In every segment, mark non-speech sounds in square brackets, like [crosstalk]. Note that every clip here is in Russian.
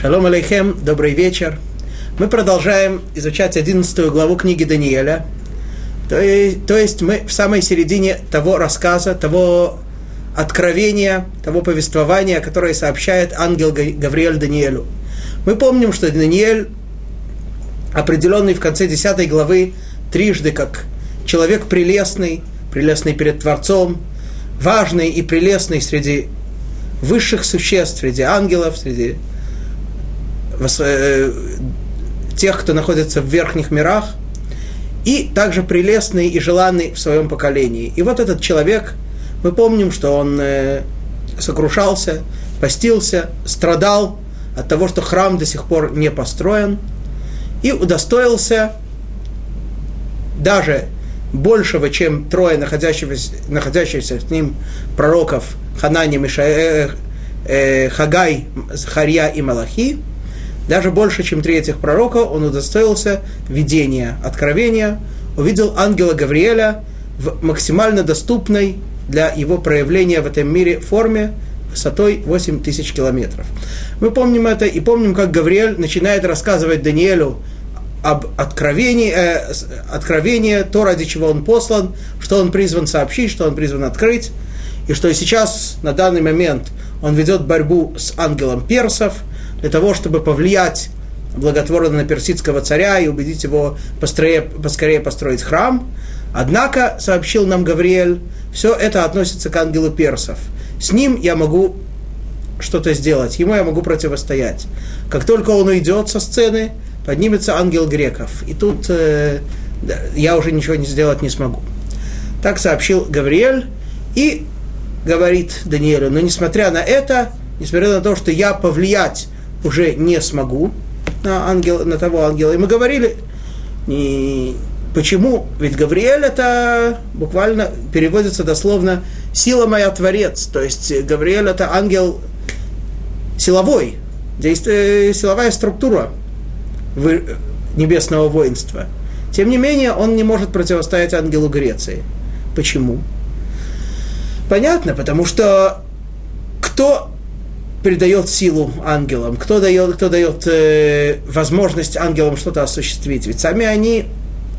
Шалом алейхем, добрый вечер. Мы продолжаем изучать 11 главу книги Даниэля. То есть, то есть мы в самой середине того рассказа, того откровения, того повествования, которое сообщает ангел Гавриэль Даниэлю. Мы помним, что Даниэль, определенный в конце 10 главы, трижды как человек прелестный, прелестный перед Творцом, важный и прелестный среди высших существ, среди ангелов, среди тех, кто находится в верхних мирах, и также прелестный и желанный в своем поколении. И вот этот человек, мы помним, что он э, сокрушался, постился, страдал от того, что храм до сих пор не построен, и удостоился даже большего, чем трое находящихся, находящихся с ним пророков Ханани, Мишаэ, э, Хагай, Захарья и Малахи, даже больше, чем три этих пророка, он удостоился видения, откровения, увидел ангела Гавриэля в максимально доступной для его проявления в этом мире форме, высотой 8 тысяч километров. Мы помним это и помним, как Гавриэль начинает рассказывать Даниэлю об откровении, э, откровении, то, ради чего он послан, что он призван сообщить, что он призван открыть, и что сейчас, на данный момент, он ведет борьбу с ангелом персов для того, чтобы повлиять благотворно на персидского царя и убедить его поскорее, поскорее построить храм. Однако, сообщил нам Гавриэль, все это относится к ангелу персов. С ним я могу что-то сделать, ему я могу противостоять. Как только он уйдет со сцены, поднимется ангел греков. И тут э, я уже ничего не сделать не смогу. Так сообщил Гавриэль и говорит Даниэлю, но несмотря на это, несмотря на то, что я повлиять уже не смогу на, ангел, на того ангела, и мы говорили, не, почему? Ведь Гавриэль это буквально переводится дословно «сила моя Творец», то есть Гавриэль это ангел силовой, действие, силовая структура, небесного воинства. Тем не менее, он не может противостоять ангелу Греции. Почему? Понятно, потому что кто придает силу ангелам, кто дает, кто дает э, возможность ангелам что-то осуществить. Ведь сами они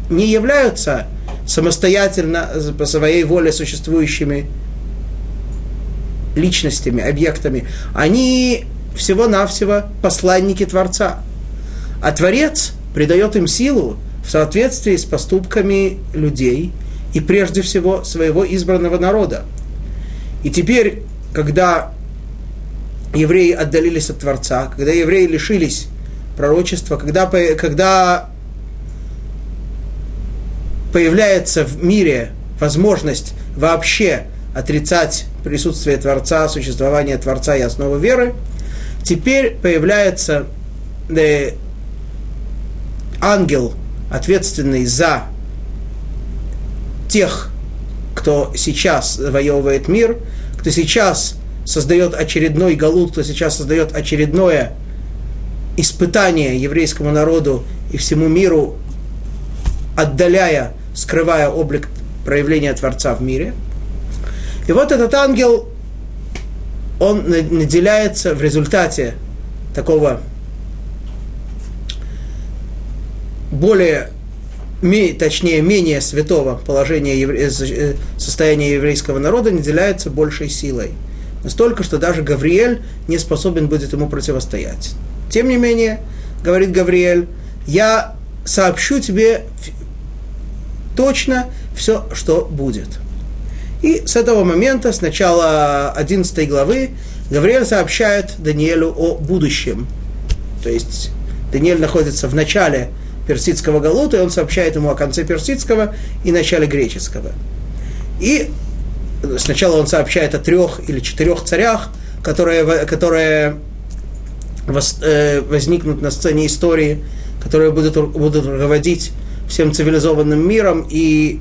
не являются самостоятельно по своей воле существующими личностями, объектами. Они всего-навсего посланники Творца. А Творец придает им силу в соответствии с поступками людей и прежде всего своего избранного народа. И теперь, когда евреи отдалились от Творца, когда евреи лишились пророчества, когда, когда появляется в мире возможность вообще отрицать присутствие Творца, существование Творца и основу веры, теперь появляется э, ангел, ответственный за тех, кто сейчас завоевывает мир, кто сейчас создает очередной галут, кто сейчас создает очередное испытание еврейскому народу и всему миру, отдаляя, скрывая облик проявления Творца в мире. И вот этот ангел, он наделяется в результате такого более, точнее, менее святого положения. Э, э, состояния еврейского народа наделяется большей силой. Настолько, что даже Гавриэль не способен будет ему противостоять. Тем не менее, говорит Гавриэль, я сообщу тебе точно все, что будет. И с этого момента, с начала 11 главы, Гавриэль сообщает Даниэлю о будущем. То есть Даниэль находится в начале персидского галута, и он сообщает ему о конце персидского и начале греческого. И сначала он сообщает о трех или четырех царях, которые, которые э, возникнут на сцене истории, которые будут, будут руководить всем цивилизованным миром и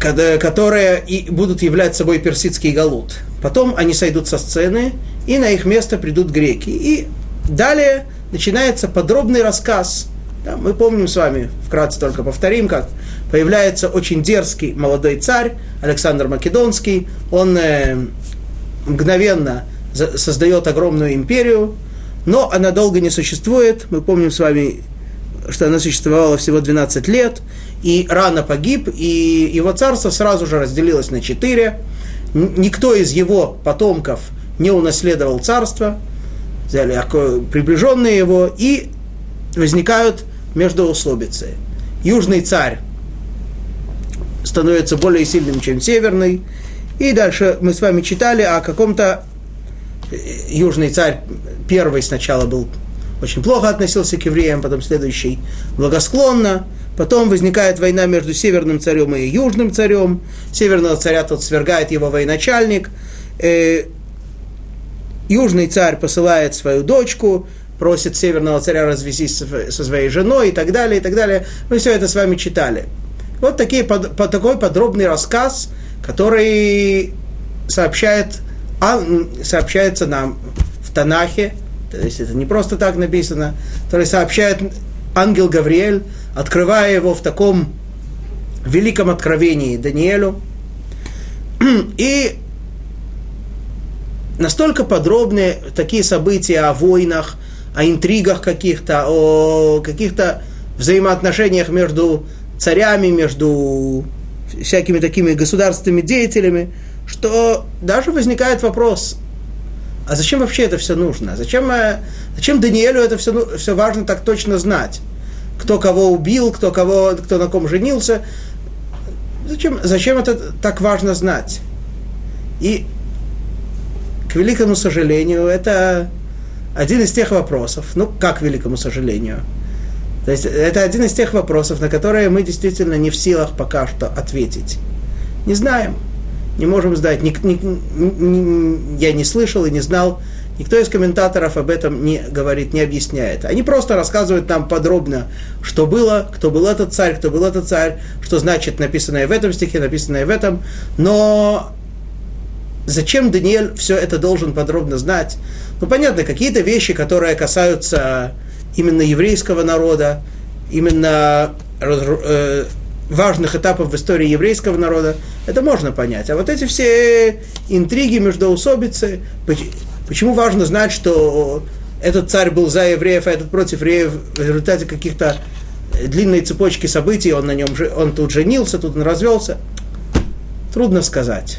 которые и будут являть собой персидский галут. Потом они сойдут со сцены, и на их место придут греки. И далее начинается подробный рассказ. Да, мы помним с вами, вкратце только повторим, как появляется очень дерзкий молодой царь Александр Македонский. Он э, мгновенно создает огромную империю, но она долго не существует. Мы помним с вами, что она существовала всего 12 лет, и рано погиб, и его царство сразу же разделилось на четыре. Никто из его потомков не унаследовал царство, взяли приближенные его, и возникают междоусловицы. Южный царь становится более сильным, чем северный. И дальше мы с вами читали о каком-то э, южный царь, первый сначала был очень плохо относился к евреям, потом следующий благосклонно. Потом возникает война между северным царем и южным царем. Северного царя тот свергает его военачальник. Э, южный царь посылает свою дочку, просит северного царя развестись со своей женой и так далее, и так далее. Мы все это с вами читали. Вот такие, под, под, такой подробный рассказ, который сообщает, а, сообщается нам в Танахе, то есть это не просто так написано, который сообщает ангел Гавриэль, открывая его в таком великом откровении Даниэлю. [clears throat] И настолько подробные такие события о войнах, о интригах каких-то, о каких-то взаимоотношениях между царями, между всякими такими государственными деятелями, что даже возникает вопрос, а зачем вообще это все нужно? Зачем, э, зачем Даниэлю это все, ну, все важно так точно знать? Кто кого убил, кто, кого, кто на ком женился? Зачем, зачем это так важно знать? И, к великому сожалению, это один из тех вопросов, ну, как к великому сожалению – то есть это один из тех вопросов, на которые мы действительно не в силах пока что ответить. Не знаем, не можем знать. Ни, ни, ни, я не слышал и не знал. Никто из комментаторов об этом не говорит, не объясняет. Они просто рассказывают нам подробно, что было, кто был этот царь, кто был этот царь, что значит написанное в этом стихе, написанное в этом. Но зачем Даниэль все это должен подробно знать? Ну, понятно, какие-то вещи, которые касаются именно еврейского народа, именно э, важных этапов в истории еврейского народа, это можно понять. А вот эти все интриги, междоусобицы, почему важно знать, что этот царь был за евреев, а этот против евреев в результате каких-то длинной цепочки событий, он на нем, он тут женился, тут он развелся. Трудно сказать.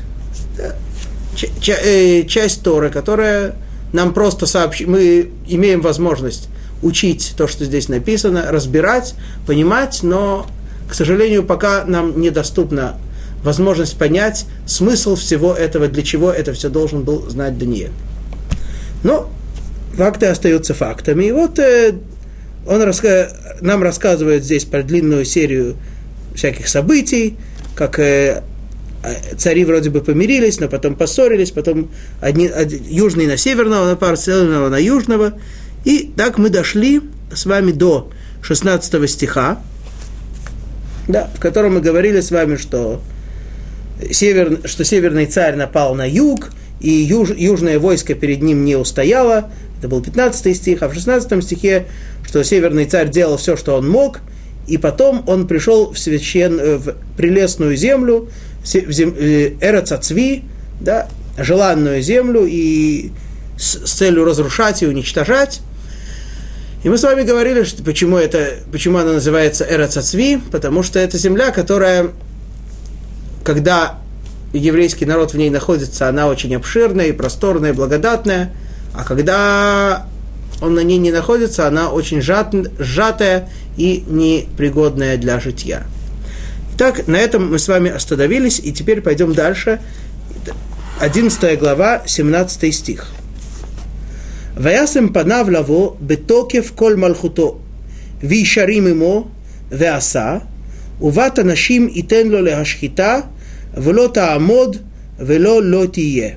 Э, часть Торы, которая нам просто сообщит, мы имеем возможность учить то, что здесь написано, разбирать, понимать, но, к сожалению, пока нам недоступна возможность понять смысл всего этого, для чего это все должен был знать Даниэль. Но факты остаются фактами. И вот э, он раска... нам рассказывает здесь про длинную серию всяких событий, как э, цари вроде бы помирились, но потом поссорились, потом одни, один, южный на северного напал, северного на южного. И так мы дошли с вами до 16 стиха, да, в котором мы говорили с вами, что, север, что северный царь напал на юг, и юж, южное войско перед ним не устояло. Это был 15 стих, а в 16 стихе, что северный царь делал все, что он мог, и потом он пришел в, священ, в прелестную землю, в зем, э, Эрацацви, да, желанную землю, и с, с целью разрушать и уничтожать. И мы с вами говорили, что почему, это, почему она называется Эрацацви, потому что это земля, которая, когда еврейский народ в ней находится, она очень обширная и просторная, и благодатная, а когда он на ней не находится, она очень сжат, сжатая и непригодная для житья. Итак, на этом мы с вами остановились, и теперь пойдем дальше. 11 глава, 17 стих. וישם פניו לבוא בתוקף כל מלכותו, וישרים עמו, ועשה, ובת הנשים ייתן לו להשחיתה, ולא תעמוד, ולא לא תהיה.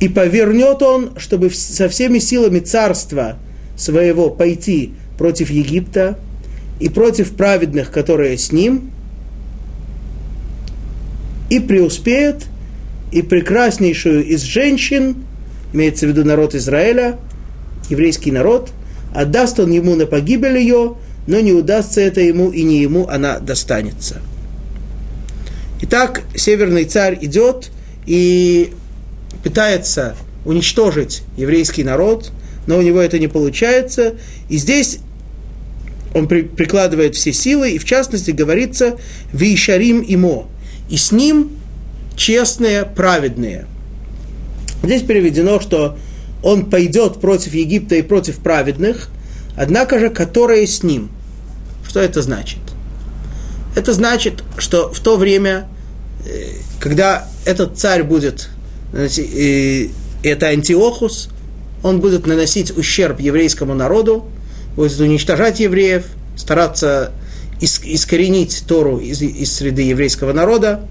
И повернет он, чтобы со всеми силами царства своего пойти против Египта и против праведных, которые с ним, и преуспеет, и прекраснейшую из женщин – имеется в виду народ Израиля, еврейский народ, отдаст он ему на погибель ее, но не удастся это ему, и не ему она достанется. Итак, северный царь идет и пытается уничтожить еврейский народ, но у него это не получается. И здесь он при, прикладывает все силы, и в частности говорится «Вишарим имо», и с ним честные, праведные. Здесь переведено, что он пойдет против Египта и против праведных, однако же, которые с ним. Что это значит? Это значит, что в то время, э, когда этот царь будет, это Антиохус, он будет наносить ущерб еврейскому народу, будет уничтожать евреев, стараться искоренить Тору из, из среды еврейского народа,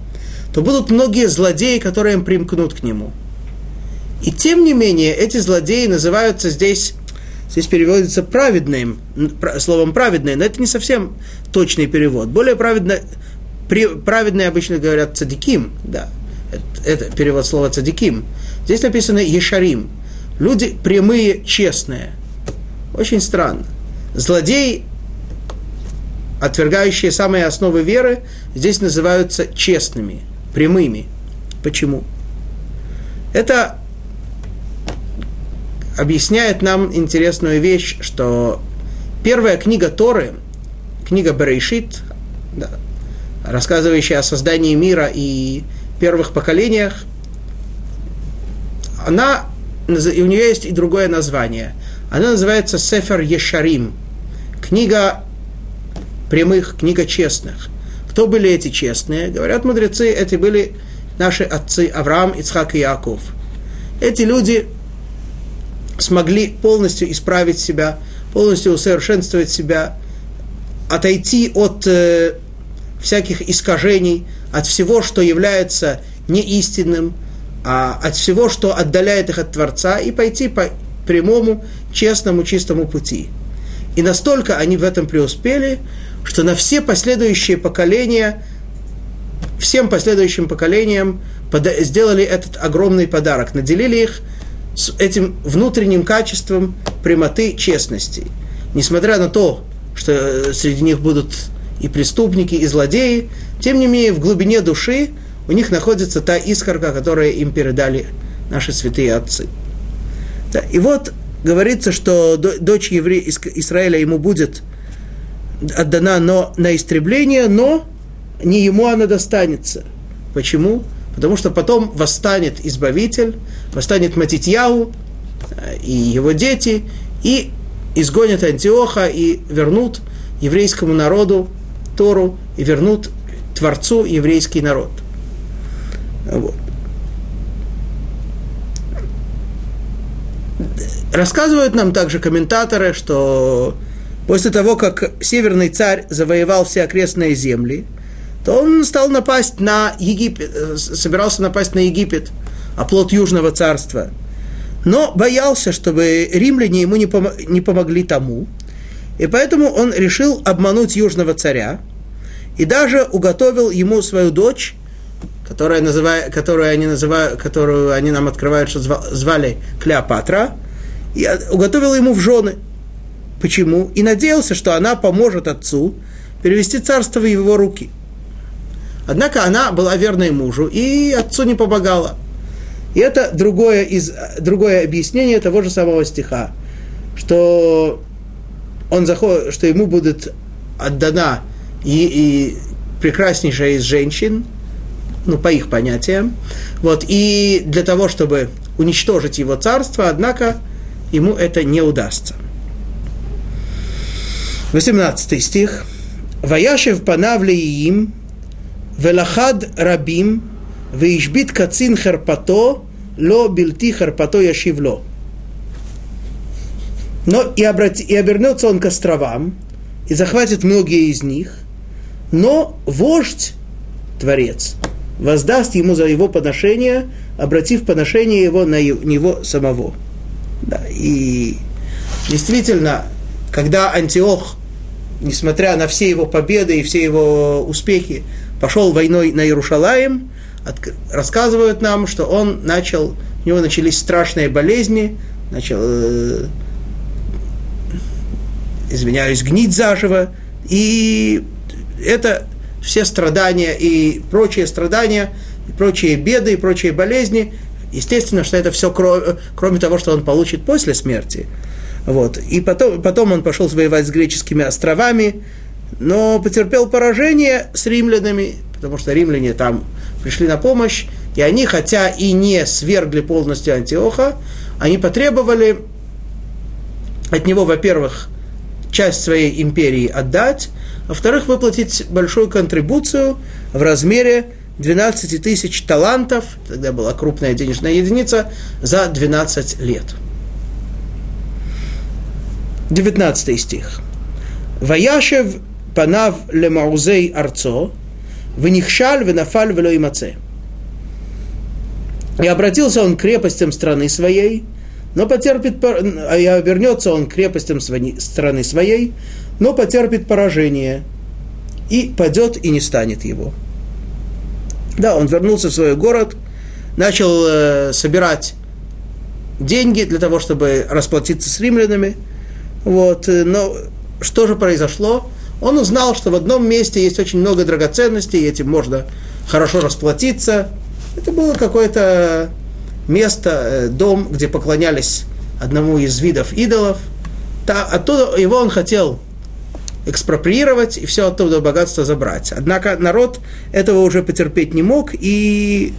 то будут многие злодеи, которые им примкнут к нему. И тем не менее, эти злодеи называются здесь, здесь переводится праведным, словом праведные, но это не совсем точный перевод. Более праведно, праведные обычно говорят цадиким, да, это перевод слова цадиким. Здесь написано ешарим, люди прямые, честные. Очень странно. Злодеи, отвергающие самые основы веры, здесь называются честными, прямыми. Почему? Это объясняет нам интересную вещь, что первая книга Торы, книга Берейшит, да, рассказывающая о создании мира и первых поколениях, она, и у нее есть и другое название. Она называется Сефер Ешарим, книга прямых, книга честных. Кто были эти честные? Говорят мудрецы, эти были наши отцы Авраам, Ицхак и Яков. Эти люди смогли полностью исправить себя, полностью усовершенствовать себя, отойти от э, всяких искажений, от всего, что является неистинным, а от всего, что отдаляет их от Творца, и пойти по прямому, честному, чистому пути. И настолько они в этом преуспели, что на все последующие поколения, всем последующим поколениям сделали этот огромный подарок, наделили их с этим внутренним качеством прямоты, честности. Несмотря на то, что э, среди них будут и преступники, и злодеи, тем не менее в глубине души у них находится та искорка, которую им передали наши святые отцы. И вот говорится, что дочь евре... Израиля ему будет отдана но на истребление, но не ему она достанется. Почему? Потому что потом восстанет Избавитель, восстанет Матитьяу э, и его дети, и изгонят Антиоха и вернут еврейскому народу Тору, и вернут Творцу еврейский народ. Вот. Рассказывают нам также комментаторы, что после того, как северный царь завоевал все окрестные земли – то он стал напасть на Египет, э, собирался напасть на Египет, оплот Южного царства. Но боялся, чтобы римляне ему не, пом- не помогли тому. И поэтому он решил обмануть южного царя. И даже уготовил ему свою дочь, которая называя, которую, они называют, которую они нам открывают, что звали Клеопатра, и уготовил ему в жены. Почему? И надеялся, что она поможет отцу перевести царство в его руки – Однако она была верной мужу и отцу не помогала. И это другое, из, другое объяснение того же самого стиха, что, он заход, что ему будет отдана и, и прекраснейшая из женщин, ну, по их понятиям, вот, и для того, чтобы уничтожить его царство, однако ему это не удастся. 18 стих. «Ваяшев панавли им Велахад рабим, веишбит кацин херпато, ло бильти херпато яшивло. Но и, обрати, и обернется он к островам, и захватит многие из них, но вождь, творец, воздаст ему за его подношение, обратив подношение его на него самого. Да, и действительно, когда Антиох, несмотря на все его победы и все его успехи, пошел войной на Иерушалаем, рассказывают нам, что он начал, у него начались страшные болезни, начал, э, извиняюсь, гнить заживо, и это все страдания и прочие страдания, и прочие беды, и прочие болезни Естественно, что это все, кроме того, что он получит после смерти. Вот. И потом, потом он пошел воевать с греческими островами, но потерпел поражение с римлянами, потому что римляне там пришли на помощь, и они, хотя и не свергли полностью Антиоха, они потребовали от него, во-первых, часть своей империи отдать, а во-вторых, выплатить большую контрибуцию в размере 12 тысяч талантов, тогда была крупная денежная единица, за 12 лет. 19 стих. «Ваяшев панав лемаузей арцо, венихшаль венафаль вело имаце». И обратился он к крепостям страны своей, но потерпит, а и обернется он к крепостям страны своей, но потерпит поражение, и падет и не станет его. Да, он вернулся в свой город, начал э, собирать деньги для того, чтобы расплатиться с римлянами. Вот, э, но что же произошло? Он узнал, что в одном месте есть очень много драгоценностей, и этим можно хорошо расплатиться. Это было какое-то место, э, дом, где поклонялись одному из видов идолов. Та, оттуда его он хотел экспроприировать и все оттуда богатство забрать. Однако народ этого уже потерпеть не мог и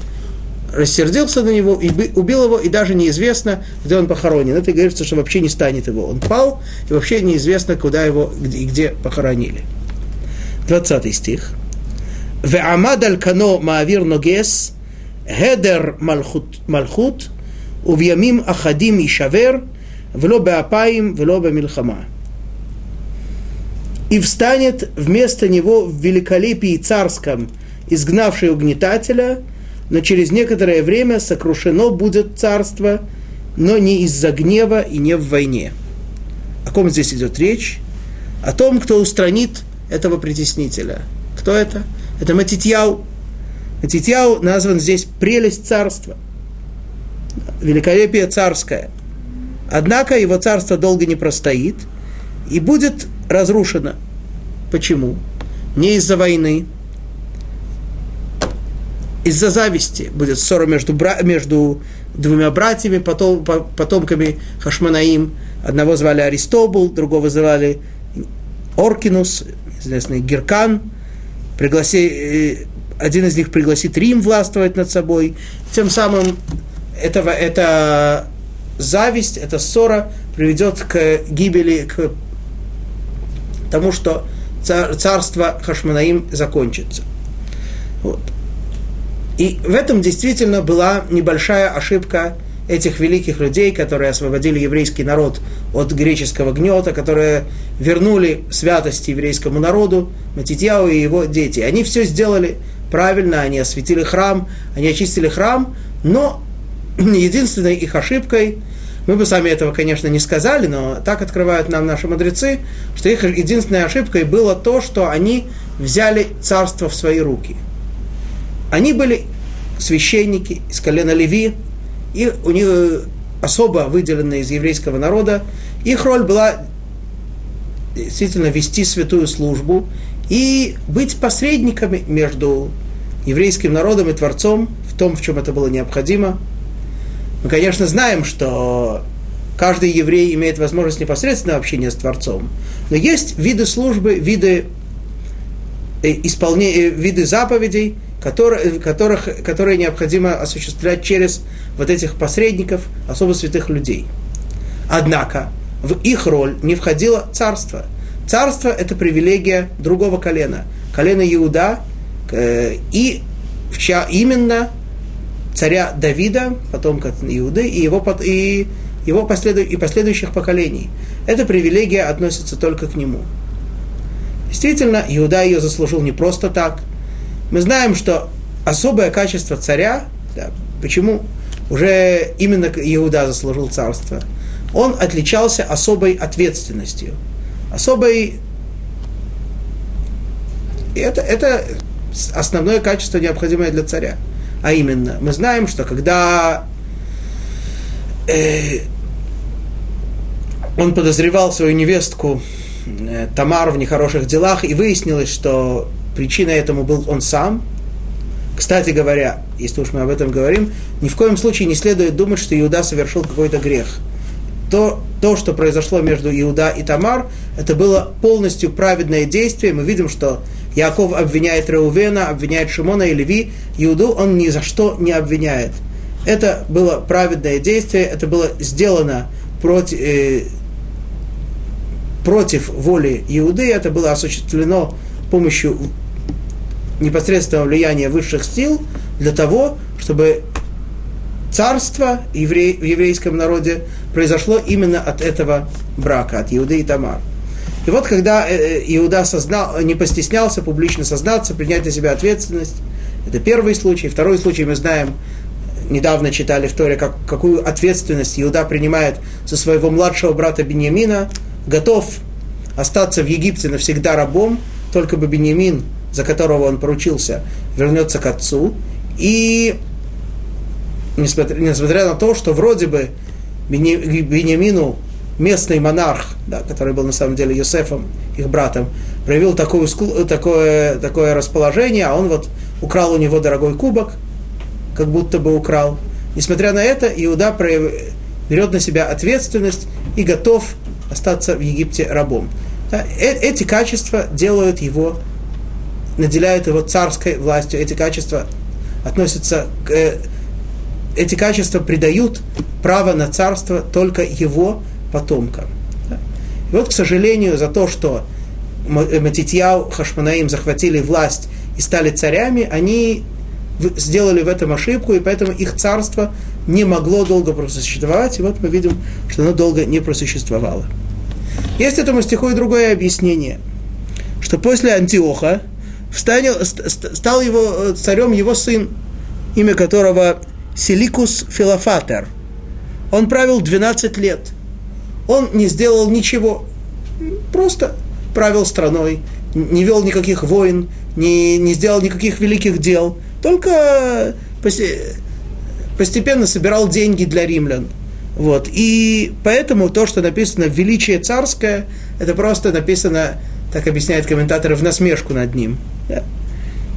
рассердился на него и убил его, и даже неизвестно, где он похоронен. Это говорится, что вообще не станет его. Он пал, и вообще неизвестно, куда его и где похоронили. 20 стих. «Веамад аль-кано маавир ногес, гедер малхут, малхут увьямим ахадим и шавер, вло беапаим, вло бемилхама». И встанет вместо него в великолепии царском изгнавший угнетателя – но через некоторое время сокрушено будет царство, но не из-за гнева и не в войне. О ком здесь идет речь? О том, кто устранит этого притеснителя. Кто это? Это Матитьяу. Матитьяу назван здесь прелесть царства, великолепие царское. Однако его царство долго не простоит и будет разрушена. Почему? Не из-за войны, из-за зависти будет ссора между, бра... между двумя братьями, потом, потомками Хашманаим. Одного звали Аристобул, другого звали Оркинус, известный Геркан. Пригласи... Э, один из них пригласит Рим властвовать над собой. Тем самым этого, эта зависть, эта ссора приведет к гибели, к тому, что царство Хашманаим закончится. Вот. И в этом действительно была небольшая ошибка этих великих людей, которые освободили еврейский народ от греческого гнета, которые вернули святость еврейскому народу, Матитьяу и его дети. Они все сделали правильно, они осветили храм, они очистили храм, но [clears throat] единственной их ошибкой мы бы сами этого, конечно, не сказали, но так открывают нам наши мудрецы, что их единственной ошибкой было то, что они взяли царство в свои руки. Они были священники из колена Леви, и у них особо выделенные из еврейского народа, их роль была действительно вести святую службу и быть посредниками между еврейским народом и Творцом в том, в чем это было необходимо – мы, конечно, знаем, что каждый еврей имеет возможность непосредственного общения с Творцом, но есть виды службы, виды э, исполнения, э, виды заповедей, которые, которых, которые необходимо осуществлять через вот этих посредников, особо святых людей. Однако в их роль не входило царство. Царство – это привилегия другого колена, колена Иуда, э, и именно царя Давида, потомка Иуды, и его, и его последу, и последующих поколений. Эта привилегия относится только к нему. Действительно, Иуда ее заслужил не просто так. Мы знаем, что особое качество царя, да, почему уже именно Иуда заслужил царство, он отличался особой ответственностью, особой... И это, это основное качество, необходимое для царя. А именно, мы знаем, что когда э, он подозревал свою невестку э, Тамар в нехороших делах, и выяснилось, что причиной этому был он сам, Кстати говоря, если уж мы об этом говорим, ни в коем случае не следует думать, что Иуда совершил какой-то грех. То, то, что произошло между Иуда и Тамар, это было полностью праведное действие. Мы видим, что Яков обвиняет Реувена, обвиняет Шимона и Леви. Иуду он ни за что не обвиняет. Это было праведное действие, это было сделано против, э, против воли Иуды, это было осуществлено помощью непосредственного влияния высших сил для того, чтобы царство в еврейском народе произошло именно от этого брака, от Иуды и Тамар. И вот когда э, э, Иуда сознал, не постеснялся публично сознаться, принять на себя ответственность, это первый случай. Второй случай мы знаем, недавно читали в Торе, как, какую ответственность Иуда принимает за своего младшего брата Беньямина, готов остаться в Египте навсегда рабом, только бы Беньямин, за которого он поручился, вернется к отцу. И несмотря, несмотря на то, что вроде бы Беньямину местный монарх, да, который был на самом деле Юсефом, их братом, проявил такое, такое, такое расположение, а он вот украл у него дорогой кубок, как будто бы украл. Несмотря на это, Иуда берет на себя ответственность и готов остаться в Египте рабом. Да, э эти качества делают его, наделяют его царской властью, эти качества относятся к, э, эти качества придают право на царство только его потомкам. И вот, к сожалению, за то, что Матитьяу, Хашманаим захватили власть и стали царями, они сделали в этом ошибку, и поэтому их царство не могло долго просуществовать, и вот мы видим, что оно долго не просуществовало. Есть этому стиху и другое объяснение, что после Антиоха встанил, стал его, царем его сын, имя которого Селикус Филофатер. Он правил 12 лет – он не сделал ничего, просто правил страной, не вел никаких войн, не, не сделал никаких великих дел, только постепенно собирал деньги для римлян. Вот. И поэтому то, что написано «величие царское», это просто написано, так объясняют комментаторы, в насмешку над ним. Да?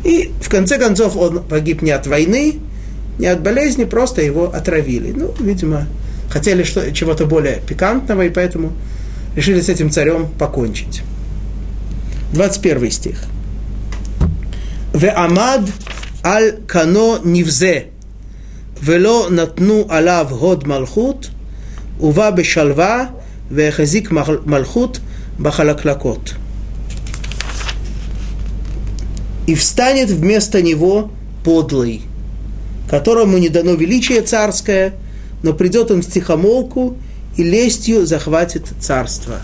И в конце концов он погиб не от войны, не от болезни, просто его отравили. Ну, видимо, хотели что, чего-то более пикантного, и поэтому решили с этим царем покончить. 21 стих. Веамад аль кано нивзе, вело натну алав год малхут, ува бешалва, вехазик малхут бахалаклакот. И встанет вместо него подлый, которому не дано величие царское – но придет он в тихомолку и лестью захватит царство.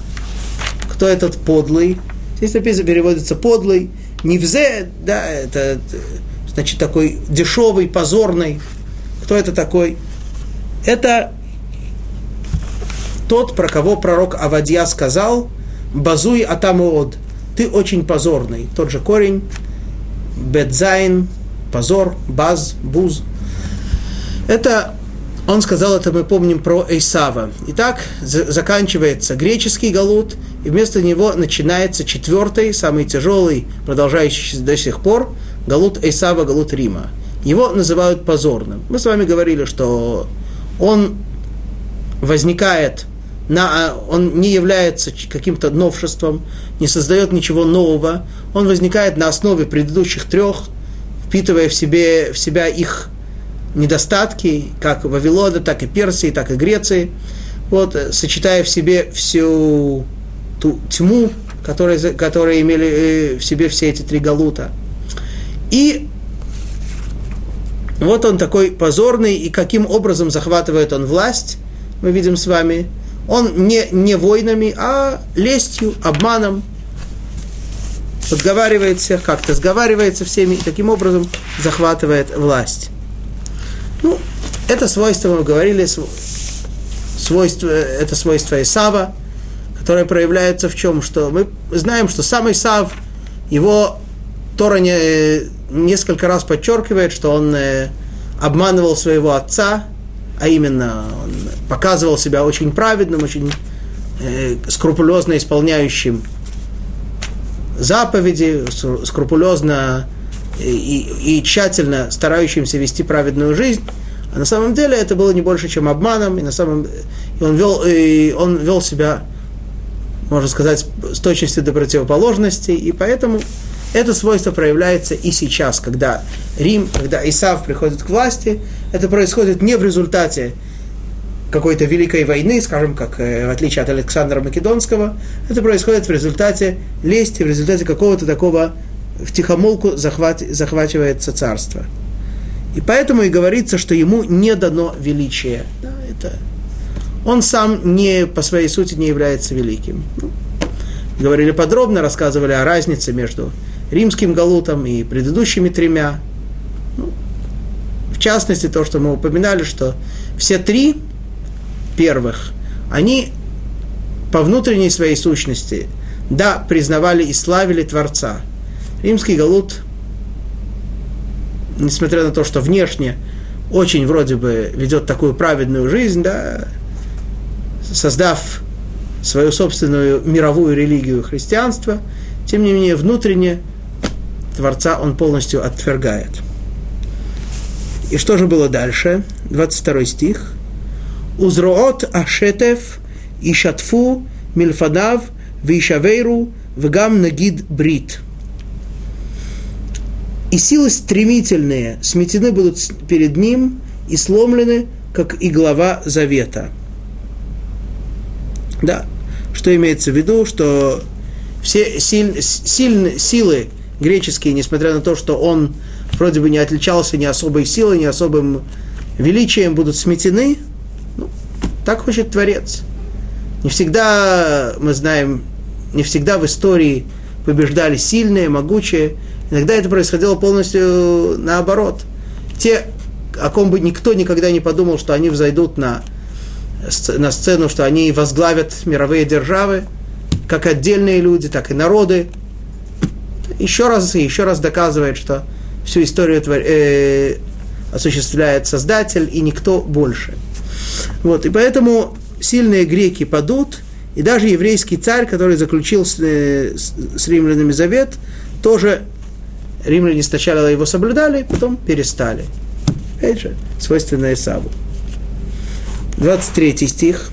Кто этот подлый? Здесь написано, переводится подлый. Невзе, да, это значит такой дешевый, позорный. Кто это такой? Это тот, про кого пророк Авадья сказал, בזוי אתה מאוד, ты очень позорный. Тот же корень, ביזיון, позор, בז, בוז. Это он сказал это, мы помним про Эйсава. Итак, заканчивается греческий галут, и вместо него начинается четвертый, самый тяжелый, продолжающийся до сих пор, галут Эйсава, галут Рима. Его называют позорным. Мы с вами говорили, что он возникает, на, он не является каким-то новшеством, не создает ничего нового, он возникает на основе предыдущих трех, впитывая в, себе, в себя их недостатки, как Вавилона, так и Персии, так и Греции, вот, э, сочетая в себе всю ту тьму, которые, которые имели э, в себе все эти три галута. И вот он такой позорный, и каким образом захватывает он власть, мы видим с вами. Он не, не войнами, а лестью, обманом, подговаривает всех, как-то сговаривается всеми, и таким образом захватывает власть. Ну, это свойство, мы говорили, свойство, это свойство Исава, которое проявляется в чем? Что мы знаем, что сам Исав, его Тора не, несколько раз подчеркивает, что он э, обманывал своего отца, а именно он показывал себя очень праведным, очень э, скрупулезно исполняющим заповеди, скрупулезно и, и тщательно старающимся вести праведную жизнь, а на самом деле это было не больше, чем обманом, и на самом и он вел, и он вел себя, можно сказать, с точностью до противоположности, и поэтому это свойство проявляется и сейчас, когда Рим, когда Исав приходит к власти, это происходит не в результате какой-то великой войны, скажем, как э, в отличие от Александра Македонского, это происходит в результате лести, в результате какого-то такого в тихомолку захват, захвачивается царство. И поэтому и говорится, что ему не дано величие. Да, это... Он сам не, по своей сути не является великим. Ну, говорили подробно, рассказывали о разнице между римским галутом и предыдущими тремя. Ну, в частности, то, что мы упоминали, что все три первых, они по внутренней своей сущности, да, признавали и славили Творца. Римский галут, несмотря на то, что внешне очень вроде бы ведет такую праведную жизнь, да, создав свою собственную мировую религию христианства, тем не менее внутренне Творца он полностью отвергает. И что же было дальше? 22 стих. Узроот ашетев и шатфу мильфанав вишавейру вгам нагид брит. И силы стремительные сметены будут перед ним и сломлены, как и глава завета. Да, что имеется в виду, что все силь, силь, силы греческие, несмотря на то, что он вроде бы не отличался ни особой силой, ни особым величием, будут сметены, так хочет Творец. Не всегда, мы знаем, не всегда в истории побеждали сильные, могучие. Иногда это происходило полностью наоборот. Те, о ком бы никто никогда не подумал, что они взойдут на, на сцену, что они возглавят мировые державы, как отдельные люди, так и народы. Еще раз и еще раз доказывает, что всю историю э, осуществляет Создатель и никто больше – вот, и поэтому сильные греки падут, и даже еврейский царь, который заключил с, э, с, с римлянами завет, тоже римляне сначала его соблюдали, потом перестали. Опять же, свойственно Исаву. 23 стих.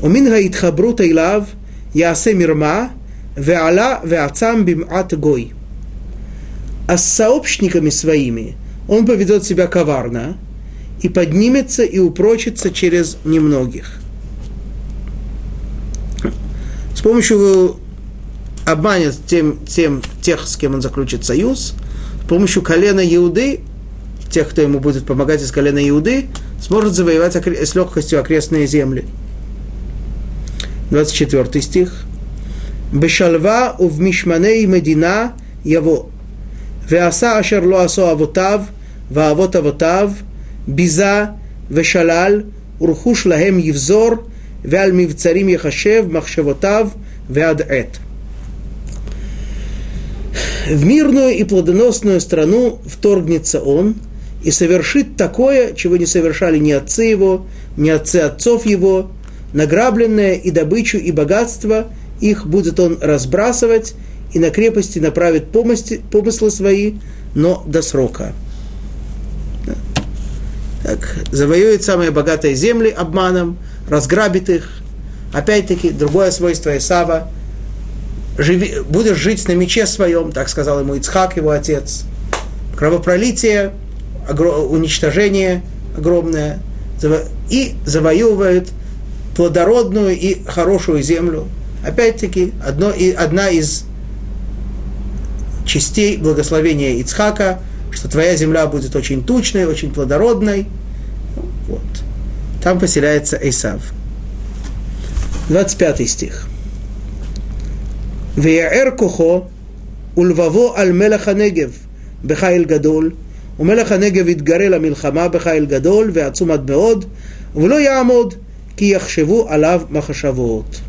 Умин гаитхабру таилав ясе мирма веала веацам бимат гой. А с сообщниками своими он поведет себя коварно, и поднимется и упрочится через немногих. С помощью обманет тем, тем, тех, с кем он заключит союз, с помощью колена Иуды, тех, кто ему будет помогать из колена Иуды, сможет завоевать с легкостью окрестные земли. 24 стих. Бешалва ув мишманей медина яво. Веаса ашер ло асо ваавот авотав, ביזה ושלל, ורחוש להם יבזור, ועל מבצרים יחשב מחשבותיו ועד עת. В мирную и плодоносную страну вторгнется он и совершит такое, чего не совершали ни отцы его, ни отцы отцов его, награбленное и добычу, и богатство, их будет он разбрасывать, и на крепости направит помыслы свои, но до срока так, завоюет самые богатые земли обманом, разграбит их. Опять-таки, другое свойство Исава. Живи, будешь жить на мече своем, так сказал ему Ицхак, его отец. Кровопролитие, огр- уничтожение огромное. И завоевывает плодородную и хорошую землю. Опять-таки, одно, и, одна из частей благословения Ицхака – что твоя земля будет очень тучной, очень плодородной. Вот. Там поселяется Эйсав. 25 стих. ויער כוחו ולבבו על מלך הנגב בחיל גדול ומלך הנגב יתגרה למלחמה בחיל גדול ועצום עד מאוד ולא יעמוד כי יחשבו עליו מחשבות.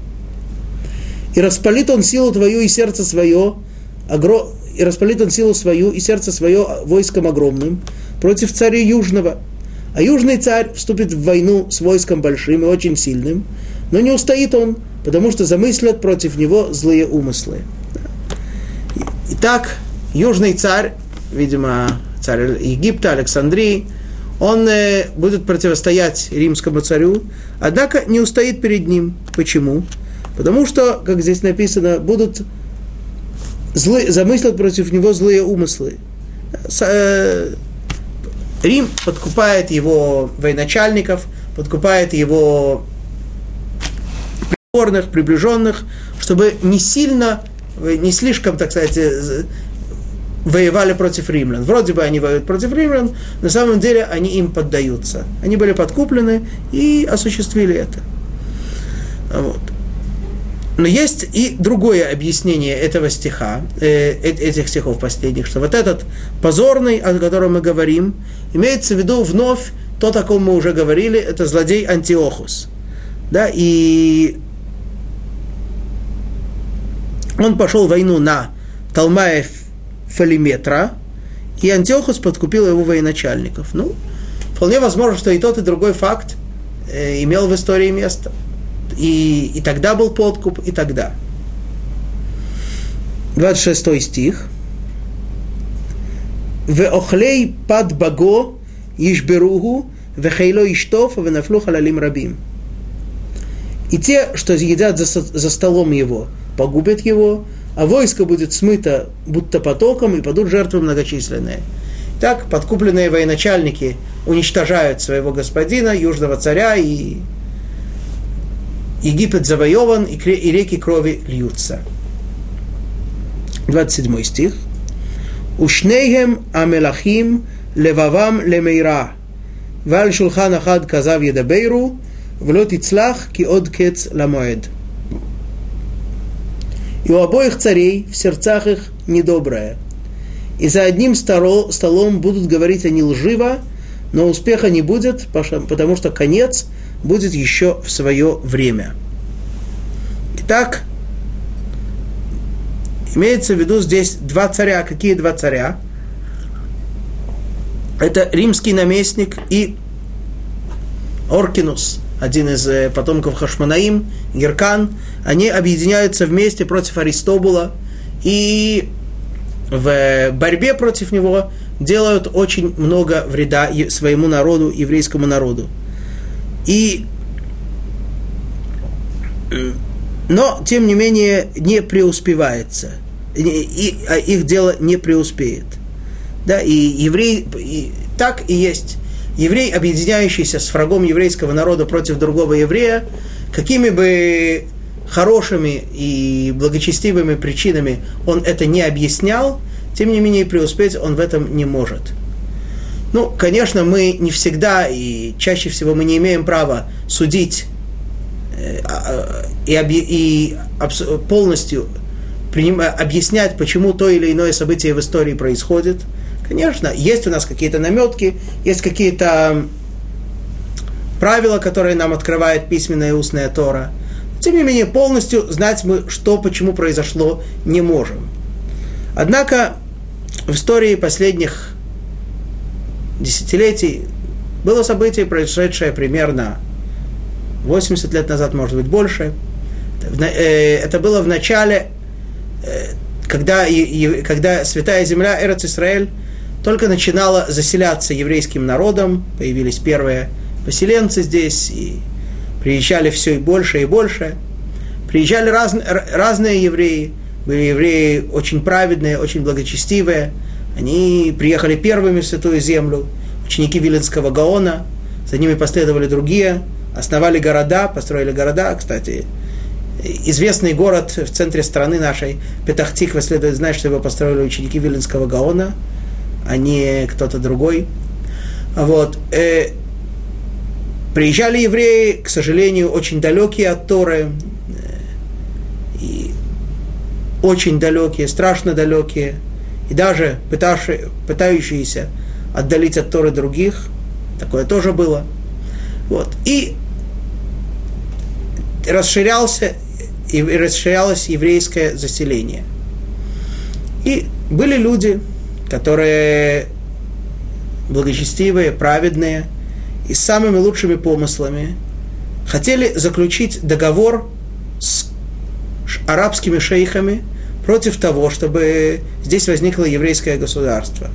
И распалит он силу твою и сердце свое, и распалит он силу свою и сердце свое войском огромным против царя Южного. А Южный царь вступит в войну с войском большим и очень сильным, но не устоит он, потому что замыслят против него злые умыслы. Итак, Южный царь видимо, царь Египта, Александрии, он э, будет противостоять римскому царю, однако не устоит перед ним. Почему? Потому что, как здесь написано, будут злы, замыслят против него злые умыслы. Э, Рим подкупает его военачальников, подкупает его придворных, приближенных, чтобы не сильно, не слишком, так сказать, воевали против римлян. Вроде бы они воюют против римлян, на самом деле они им поддаются. Они были подкуплены и осуществили это. Вот. Но есть и другое объяснение этого стиха, э, этих стихов последних, что вот этот позорный, о котором мы говорим, имеется в виду вновь то, о ком мы уже говорили, это злодей Антиохус. Да, и он пошел в войну на Талмаев Фалиметра, и Антиохус подкупил его военачальников. Ну, вполне возможно, что и тот, и другой факт э, имел в истории место. И, и тогда был подкуп, и тогда. 26 стих. В охлей пад баго ишберугу, вехейло иштов, венафлу халалим рабим. И те, что едят за, за столом его, погубят его, а войско будет смыто будто потоком, и падут жертвы многочисленные. Так подкупленные военачальники уничтожают своего господина, южного царя, и Египет завоеван, и, реки крови льются. 27 стих. Ушнейхем амелахим левавам лемейра. Валь шулхан ахад казав едабейру, вло тицлах ки од кец ламоэд. И у обоих царей в сердцах их недоброе. И за одним столом будут говорить они лживо, но успеха не будет, потому что конец – будет еще в свое время. Итак, имеется в виду здесь два царя. Какие два царя? Это римский наместник и Оркинус – один из э, потомков Хашманаим, Геркан, они объединяются вместе против Аристобула и в борьбе против него делают очень много вреда своему народу, еврейскому народу. И но, тем не менее, не преуспевается. И, а их дело не преуспеет. Да, и еврей, и, так и есть еврей, объединяющийся с врагом еврейского народа против другого еврея, какими бы хорошими и благочестивыми причинами он это не объяснял, тем не менее преуспеть он в этом не может. Ну, конечно, мы не всегда и чаще всего мы не имеем права судить э, а, и, и полностью объяснять, почему то или иное событие в истории происходит – Конечно, есть у нас какие-то наметки, есть какие-то правила, которые нам открывает письменная и устная Тора. Тем не менее, полностью знать мы, что, почему произошло, не можем. Однако в истории последних десятилетий было событие, происшедшее примерно 80 лет назад, может быть, больше. Э, это было в начале, э, когда, когда Святая Земля, Эрец Исраэль, только начинала заселяться еврейским народом, появились первые поселенцы здесь, и приезжали все и больше и больше. Приезжали раз, разные евреи, были евреи очень праведные, очень благочестивые. Они приехали первыми в Святую Землю, ученики Виленского Гаона, за ними последовали другие, основали города, построили города. Кстати, известный город в центре страны нашей, Петахтиква, следует знать, что его построили ученики Виленского Гаона – а не кто-то другой. Вот. Э, приезжали евреи, к сожалению, очень далекие от Торы, э, и очень далекие, страшно далекие, и даже пытавшие, пытающиеся отдалить от Торы других, такое тоже было. Вот. И расширялся, и расширялось еврейское заселение. И были люди, которые благочестивые, праведные и с самыми лучшими помыслами хотели заключить договор с арабскими шейхами против того, чтобы здесь возникло еврейское государство.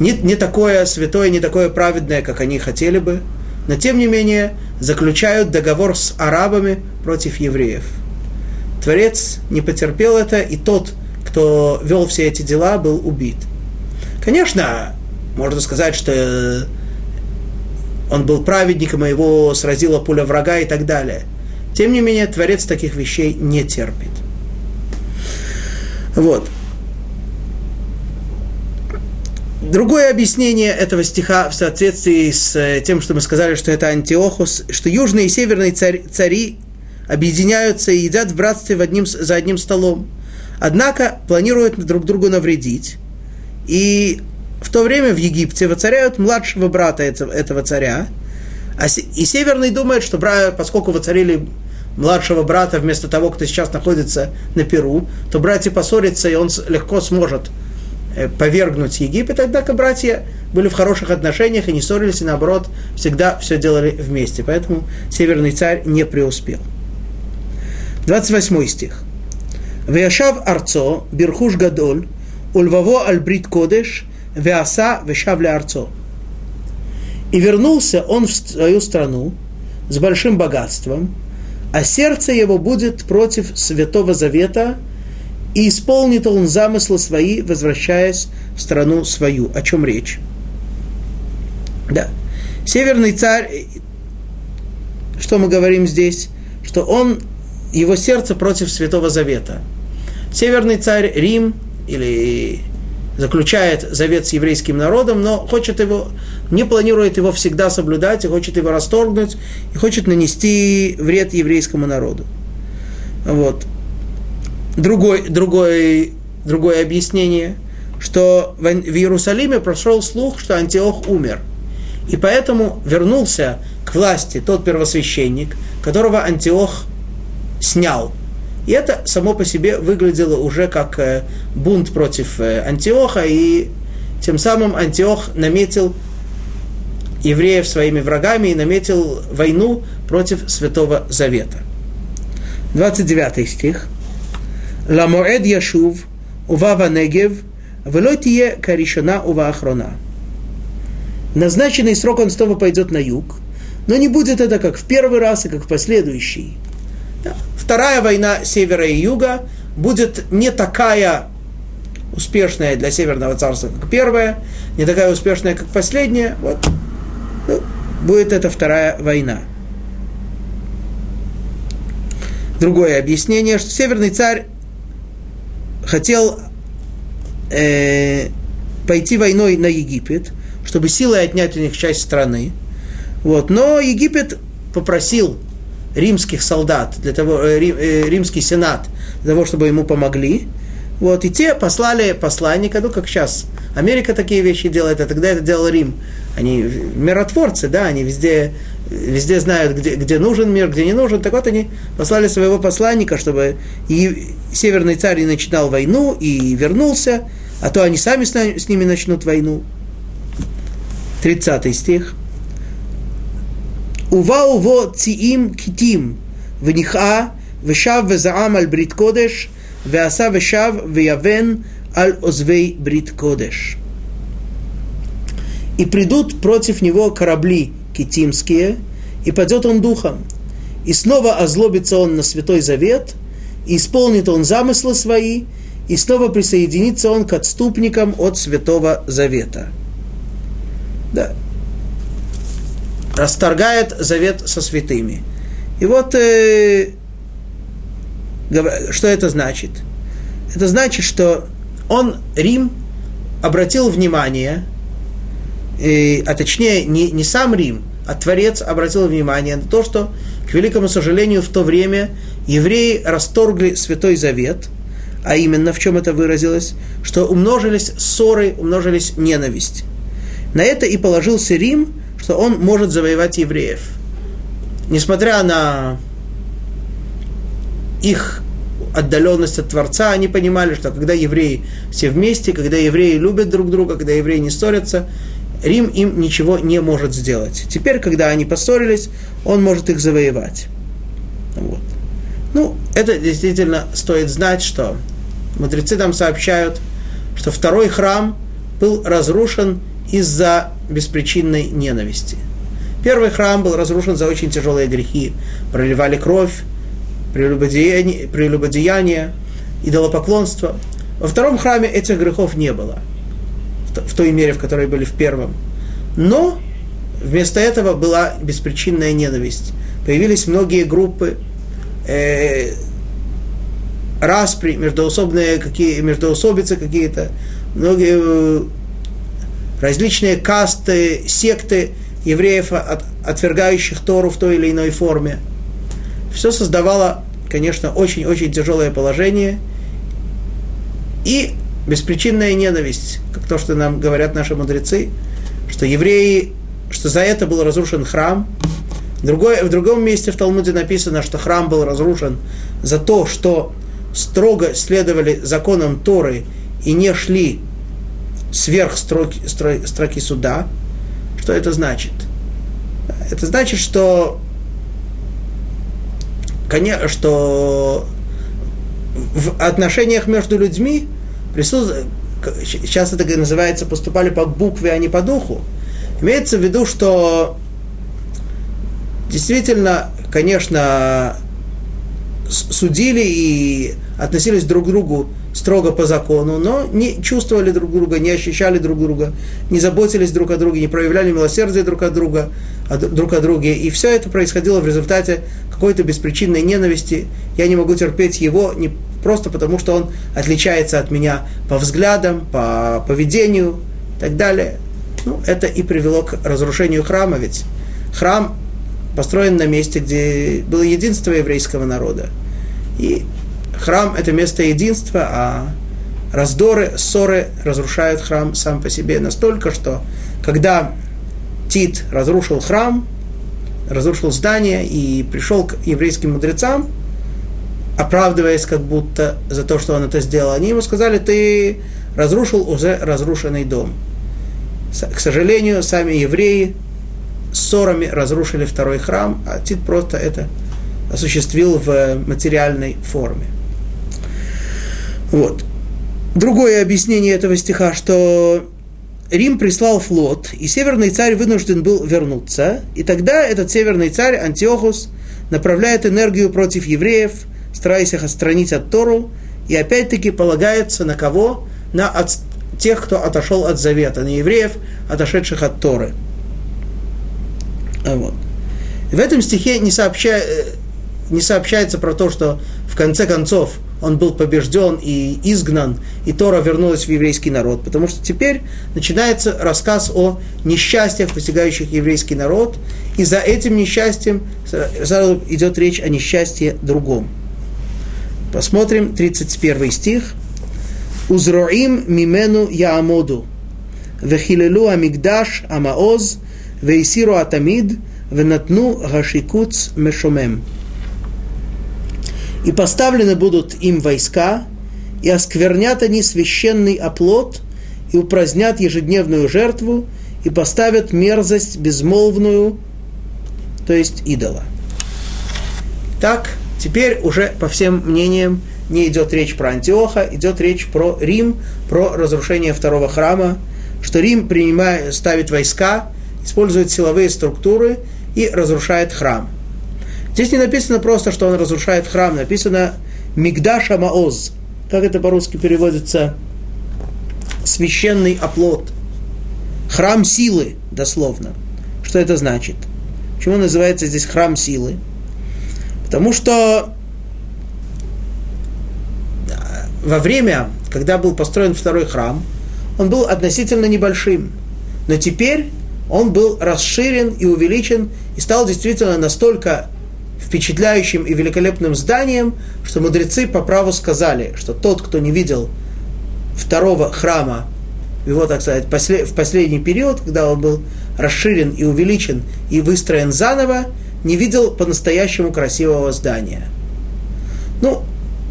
Не, не такое святое, не такое праведное, как они хотели бы, но тем не менее заключают договор с арабами против евреев. Творец не потерпел это, и тот, кто вел все эти дела, был убит. Конечно, можно сказать, что он был праведником, и его сразила пуля врага и так далее. Тем не менее, Творец таких вещей не терпит. Вот. Другое объяснение этого стиха в соответствии с э, тем, что мы сказали, что это Антиохус, что южные и северные царь, цари объединяются и едят в братстве в одним, за одним столом. Однако планируют друг другу навредить. И в то время в Египте воцаряют младшего брата этого царя, а и Северный думает, что поскольку воцарили младшего брата вместо того, кто сейчас находится на Перу, то братья поссорятся, и он легко сможет э, повергнуть Египет, однако братья были в хороших отношениях и не ссорились, и наоборот, всегда все делали вместе. Поэтому северный царь не преуспел. 28 стих. «Вяшав арцо, бирхуш гадоль, ульваво альбрит кодеш, вяса вешав арцо». И вернулся он в свою страну с большим богатством, а сердце его будет против Святого Завета, и исполнит он замыслы свои, возвращаясь в страну свою. О чем речь? Да. Северный царь, что мы говорим здесь? Что он, его сердце против Святого Завета. Северный царь Рим, или заключает завет с еврейским народом, но хочет его, не планирует его всегда соблюдать, и хочет его расторгнуть, и хочет нанести вред еврейскому народу. Вот. Другой, другой, другое объяснение, что в Иерусалиме прошел слух, что Антиох умер. И поэтому вернулся к власти тот первосвященник, которого Антиох снял – и это само по себе выглядело уже как э, бунт против э, Антиоха, и тем самым Антиох наметил евреев своими врагами и наметил войну против Святого Завета. 29 стих. Ламоэд Яшув, Увава Негев, Велотие Каришана Ува Ахрона. Назначенный срок он снова пойдет на юг, но не будет это как в первый раз и как в последующий – вторая война севера и юга будет не такая успешная для Северного царства, как первая, не такая успешная, как последняя. Вот. Будет это вторая война. Другое объяснение, что Северный царь хотел э, пойти войной на Египет, чтобы силой отнять у них часть страны. Вот. Но Египет попросил римских солдат, для того, э, э, римский сенат, для того, чтобы ему помогли. Вот, и те послали посланника, ну, как сейчас Америка такие вещи делает, а тогда это делал Рим они миротворцы, да, они везде, везде знают, где, где нужен мир, где не нужен. Так вот они послали своего посланника, чтобы и северный царь не начинал войну и вернулся, а то они сами с, с ними начнут войну. 30 стих. Увауво циим китим, вниха, вешав везаам аль брит кодеш, веаса вешав веявен аль озвей брит кодеш. И придут против него корабли китимские, и падет он духом. И снова озлобится он на Святой Завет, и исполнит он замыслы свои, и снова присоединится он к отступникам от Святого Завета. Да, расторгает завет со святыми. И вот э, что это значит? Это значит, что он, Рим, обратил внимание, э, а точнее не, не сам Рим, а Творец обратил внимание на то, что, к великому сожалению, в то время евреи расторгли Святой Завет, а именно в чем это выразилось, что умножились ссоры, умножились ненависть. На это и положился Рим, что он может завоевать евреев. Несмотря на их отдаленность от Творца, они понимали, что когда евреи все вместе, когда евреи любят друг друга, когда евреи не ссорятся, Рим им ничего не может сделать. Теперь, когда они поссорились, он может их завоевать. Вот. Ну, это действительно стоит знать, что мудрецы нам сообщают, что второй храм был разрушен из-за беспричинной ненависти. Первый храм был разрушен за очень тяжелые грехи. Проливали кровь, прелюбодеяние, прелюбодеяние идолопоклонство. Во втором храме этих грехов не было, в той мере, в которой были в первом. Но вместо этого была беспричинная ненависть. Появились многие группы, э, распри, междоусобные какие, междоусобицы какие-то, многие э, различные касты, секты евреев, от, отвергающих Тору в той или иной форме. Все создавало, конечно, очень-очень тяжелое положение и беспричинная ненависть, как то, что нам говорят наши мудрецы, что евреи, что за это был разрушен храм. Другое, в другом месте в Талмуде написано, что храм был разрушен за то, что строго следовали законам Торы и не шли сверх строки, строки суда. Что это значит? Это значит, что, конечно, что в отношениях между людьми присутствует, сейчас это называется, поступали по букве, а не по духу. Имеется в виду, что действительно, конечно, судили и относились друг к другу строго по закону, но не чувствовали друг друга, не ощущали друг друга, не заботились друг о друге, не проявляли милосердие друг от друга, друг о друге. И все это происходило в результате какой-то беспричинной ненависти. Я не могу терпеть его не просто потому, что он отличается от меня по взглядам, по поведению и так далее. Ну, это и привело к разрушению храма, ведь храм построен на месте, где было единство еврейского народа. И храм – это место единства, а раздоры, ссоры разрушают храм сам по себе настолько, что когда Тит разрушил храм, разрушил здание и пришел к еврейским мудрецам, оправдываясь как будто за то, что он это сделал, они ему сказали, ты разрушил уже разрушенный дом. К сожалению, сами евреи ссорами разрушили второй храм, а Тит просто это осуществил в материальной форме. Вот. Другое объяснение этого стиха, что Рим прислал флот, и северный царь вынужден был вернуться, и тогда этот северный царь Антиохус направляет энергию против евреев, стараясь их отстранить от Тору, и опять-таки полагается на кого? На от, тех, кто отошел от завета, на евреев, отошедших от Торы. Вот. В этом стихе не, сообща, э, не сообщается про то, что в конце концов он был побежден и изгнан, и Тора вернулась в еврейский народ, потому что теперь начинается рассказ о несчастьях, постигающих еврейский народ, и за этим несчастьем сразу идет речь о несчастье другом. Посмотрим 31 стих. Узроим мимену яамоду, вехилелу амигдаш амаоз, вейсиру атамид, венатну гашикуц мешомем и поставлены будут им войска, и осквернят они священный оплот, и упразднят ежедневную жертву, и поставят мерзость безмолвную, то есть идола. Так, теперь уже по всем мнениям не идет речь про Антиоха, идет речь про Рим, про разрушение второго храма, что Рим принимает, ставит войска, использует силовые структуры и разрушает храм – Здесь не написано просто, что он разрушает храм, написано Мигдаша Маоз. Как это по-русски переводится? Священный оплот. Храм силы, дословно. Что это значит? Почему называется здесь храм силы? Потому что во время, когда был построен второй храм, он был относительно небольшим. Но теперь он был расширен и увеличен и стал действительно настолько впечатляющим и великолепным зданием, что мудрецы по праву сказали, что тот, кто не видел второго храма, его, так сказать, в последний период, когда он был расширен и увеличен и выстроен заново, не видел по-настоящему красивого здания. Ну,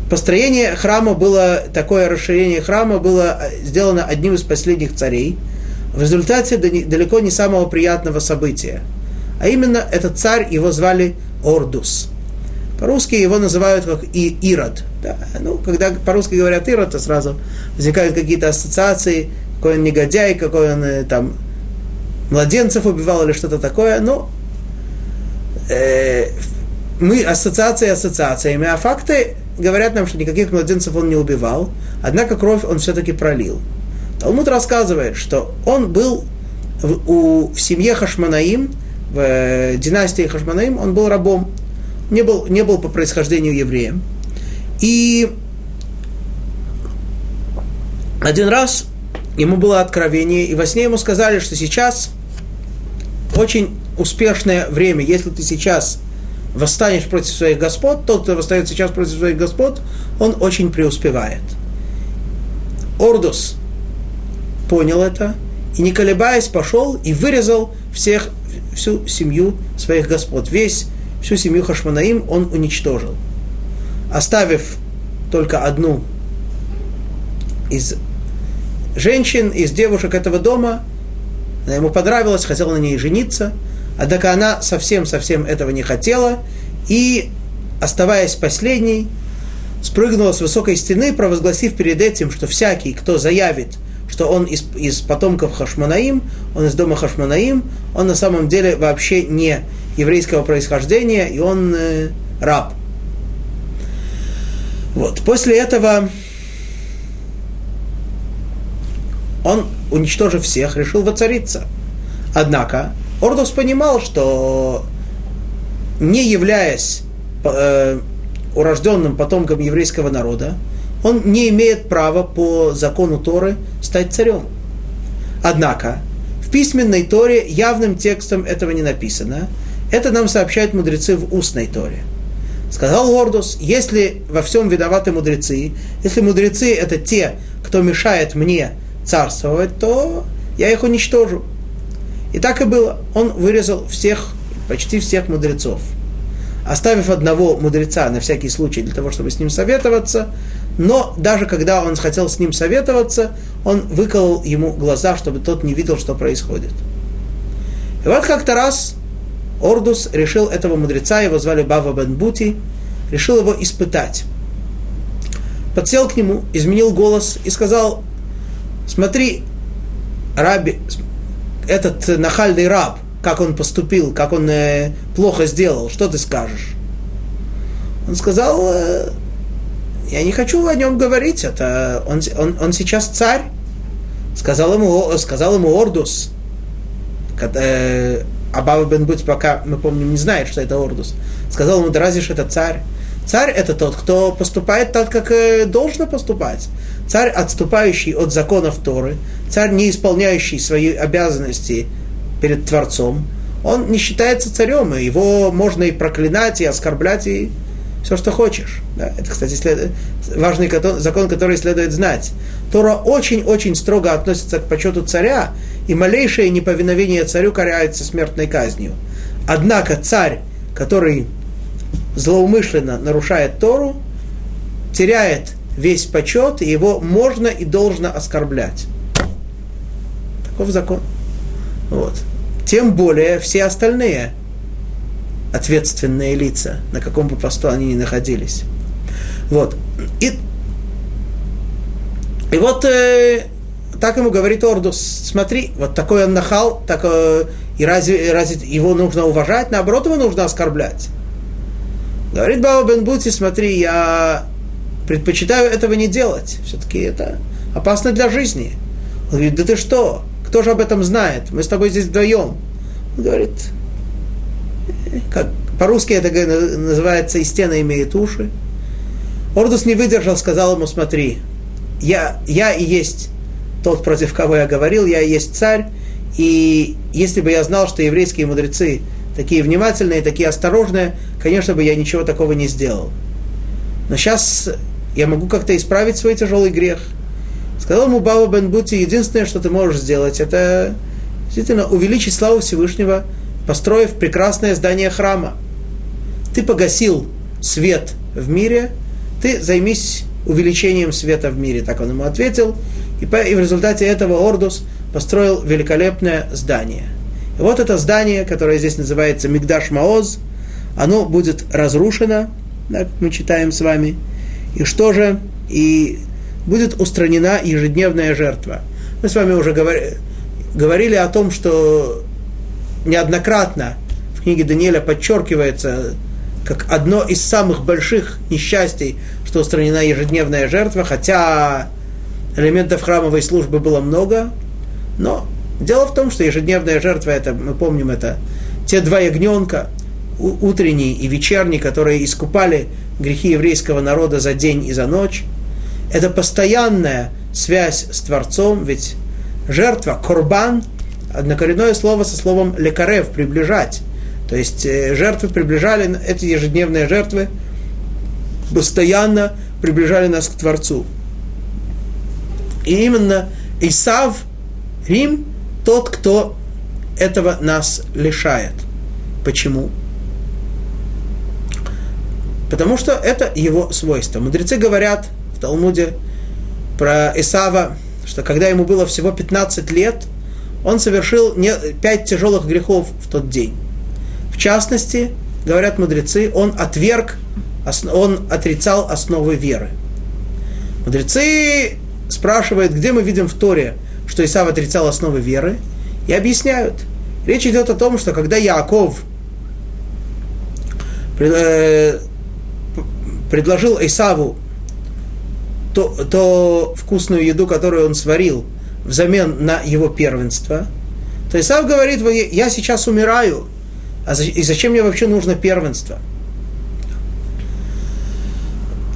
построение храма было, такое расширение храма было э, сделано одним из последних царей, в результате далеко не самого приятного события. А именно, этот царь, его звали Ордус. По-русски его называют как и Ирод. Да, ну, когда по-русски говорят Ирод, то сразу возникают какие-то ассоциации, какой он негодяй, какой он э, там младенцев убивал или что-то такое. Но э, мы ассоциации ассоциациями, а факты говорят нам, что никаких младенцев он не убивал, однако кровь он все-таки пролил. Талмуд рассказывает, что он был в, у, в семье Хашманаим, в э, династии Хашманаим, он был рабом, не был, не был по происхождению евреем. И один раз ему было откровение, и во сне ему сказали, что сейчас очень успешное время, если ты сейчас восстанешь против своих господ, тот, кто восстает сейчас против своих господ, он очень преуспевает. Ордус понял это, и не колебаясь пошел и вырезал всех, всю семью своих господ. Весь, всю семью Хашманаим он уничтожил. Оставив только одну из женщин, из девушек этого дома, она ему понравилась, хотел на ней жениться, однако она совсем-совсем этого не хотела, и, оставаясь последней, спрыгнула с высокой стены, провозгласив перед этим, что всякий, кто заявит, что он из, из потомков Хашманаим, он из дома Хашманаим, он на самом деле вообще не еврейского происхождения, и он э, раб. Вот. После этого он, уничтожив всех, решил воцариться. Однако Ордос понимал, что не являясь э, урожденным потомком еврейского народа, он не имеет права по закону Торы стать царем. Однако в письменной Торе явным текстом этого не написано. Это нам сообщают мудрецы в устной Торе. Сказал Ордос, если во всем виноваты мудрецы, если мудрецы это те, кто мешает мне царствовать, то я их уничтожу. И так и было. Он вырезал всех, почти всех мудрецов. Оставив одного мудреца на всякий случай для того, чтобы с ним советоваться, но даже когда он хотел с ним советоваться, он выколол ему глаза, чтобы тот не видел, что происходит. И вот как-то раз Ордус решил этого мудреца, его звали Бава Бен Бути, решил его испытать. Подсел к нему, изменил голос и сказал, смотри, раби, этот нахальный раб, как он поступил, как он э, плохо сделал, что ты скажешь? Он сказал, э, я не хочу о нем говорить, это он, он, он сейчас царь. Сказал ему, сказал ему Ордус, э, Абава бен Бут пока, мы помним, не знает, что это Ордус. Сказал ему, да разве это царь? Царь это тот, кто поступает так, как э, должно поступать. Царь, отступающий от законов Торы, царь, не исполняющий свои обязанности перед Творцом, он не считается царем, и его можно и проклинать, и оскорблять, и все, что хочешь. Да? Это, кстати, след... важный закон, который следует знать. Тора очень-очень строго относится к почету царя, и малейшее неповиновение царю карается смертной казнью. Однако царь, который злоумышленно нарушает Тору, теряет весь почет, и его можно и должно оскорблять. Таков закон. Вот. Тем более все остальные ответственные лица, на каком бы посту они ни находились. Вот. И, и вот э, так ему говорит Ордус, смотри, вот такой он нахал, так, э, и разве, разве его нужно уважать, наоборот, его нужно оскорблять. Говорит Баба Бен Бути, смотри, я предпочитаю этого не делать. Все-таки это опасно для жизни. Он говорит, да ты что? Кто же об этом знает? Мы с тобой здесь вдвоем. Он говорит, как по-русски это называется «и стены имеют уши». Ордус не выдержал, сказал ему, смотри, я, я и есть тот, против кого я говорил, я и есть царь, и если бы я знал, что еврейские мудрецы такие внимательные, такие осторожные, конечно бы я ничего такого не сделал. Но сейчас я могу как-то исправить свой тяжелый грех. Сказал ему Баба Бен Бути, единственное, что ты можешь сделать, это действительно увеличить славу Всевышнего, построив прекрасное здание храма. Ты погасил свет в мире, ты займись увеличением света в мире, так он ему ответил. И, и в результате этого Ордус построил великолепное здание – вот это здание, которое здесь называется Мигдаш Маоз, оно будет разрушено, да, мы читаем с вами. И что же? И будет устранена ежедневная жертва. Мы с вами уже говорили, говорили о том, что неоднократно в книге Даниэля подчеркивается как одно из самых больших несчастий, что устранена ежедневная жертва, хотя элементов храмовой службы было много, но дело в том, что ежедневная жертва, это, мы помним, это те два ягненка, утренний и вечерний, которые искупали грехи еврейского народа за день и за ночь. Это постоянная связь с Творцом, ведь жертва, корбан, однокоренное слово со словом лекарев, приближать. То есть э, жертвы приближали, эти ежедневные жертвы постоянно приближали нас к Творцу. И именно Исав, Рим, тот, кто этого нас лишает. Почему? Потому что это его свойство. Мудрецы говорят в Талмуде про Исава, что когда ему было всего 15 лет, он совершил 5 тяжелых грехов в тот день. В частности, говорят мудрецы, он отверг, он отрицал основы веры. Мудрецы спрашивают, где мы видим в Торе, что Исав отрицал основы веры, и объясняют. Речь идет о том, что когда Яков э, предложил Исаву то, то вкусную еду, которую он сварил, взамен на его первенство, то Исав говорит, я сейчас умираю, а и зачем мне вообще нужно первенство?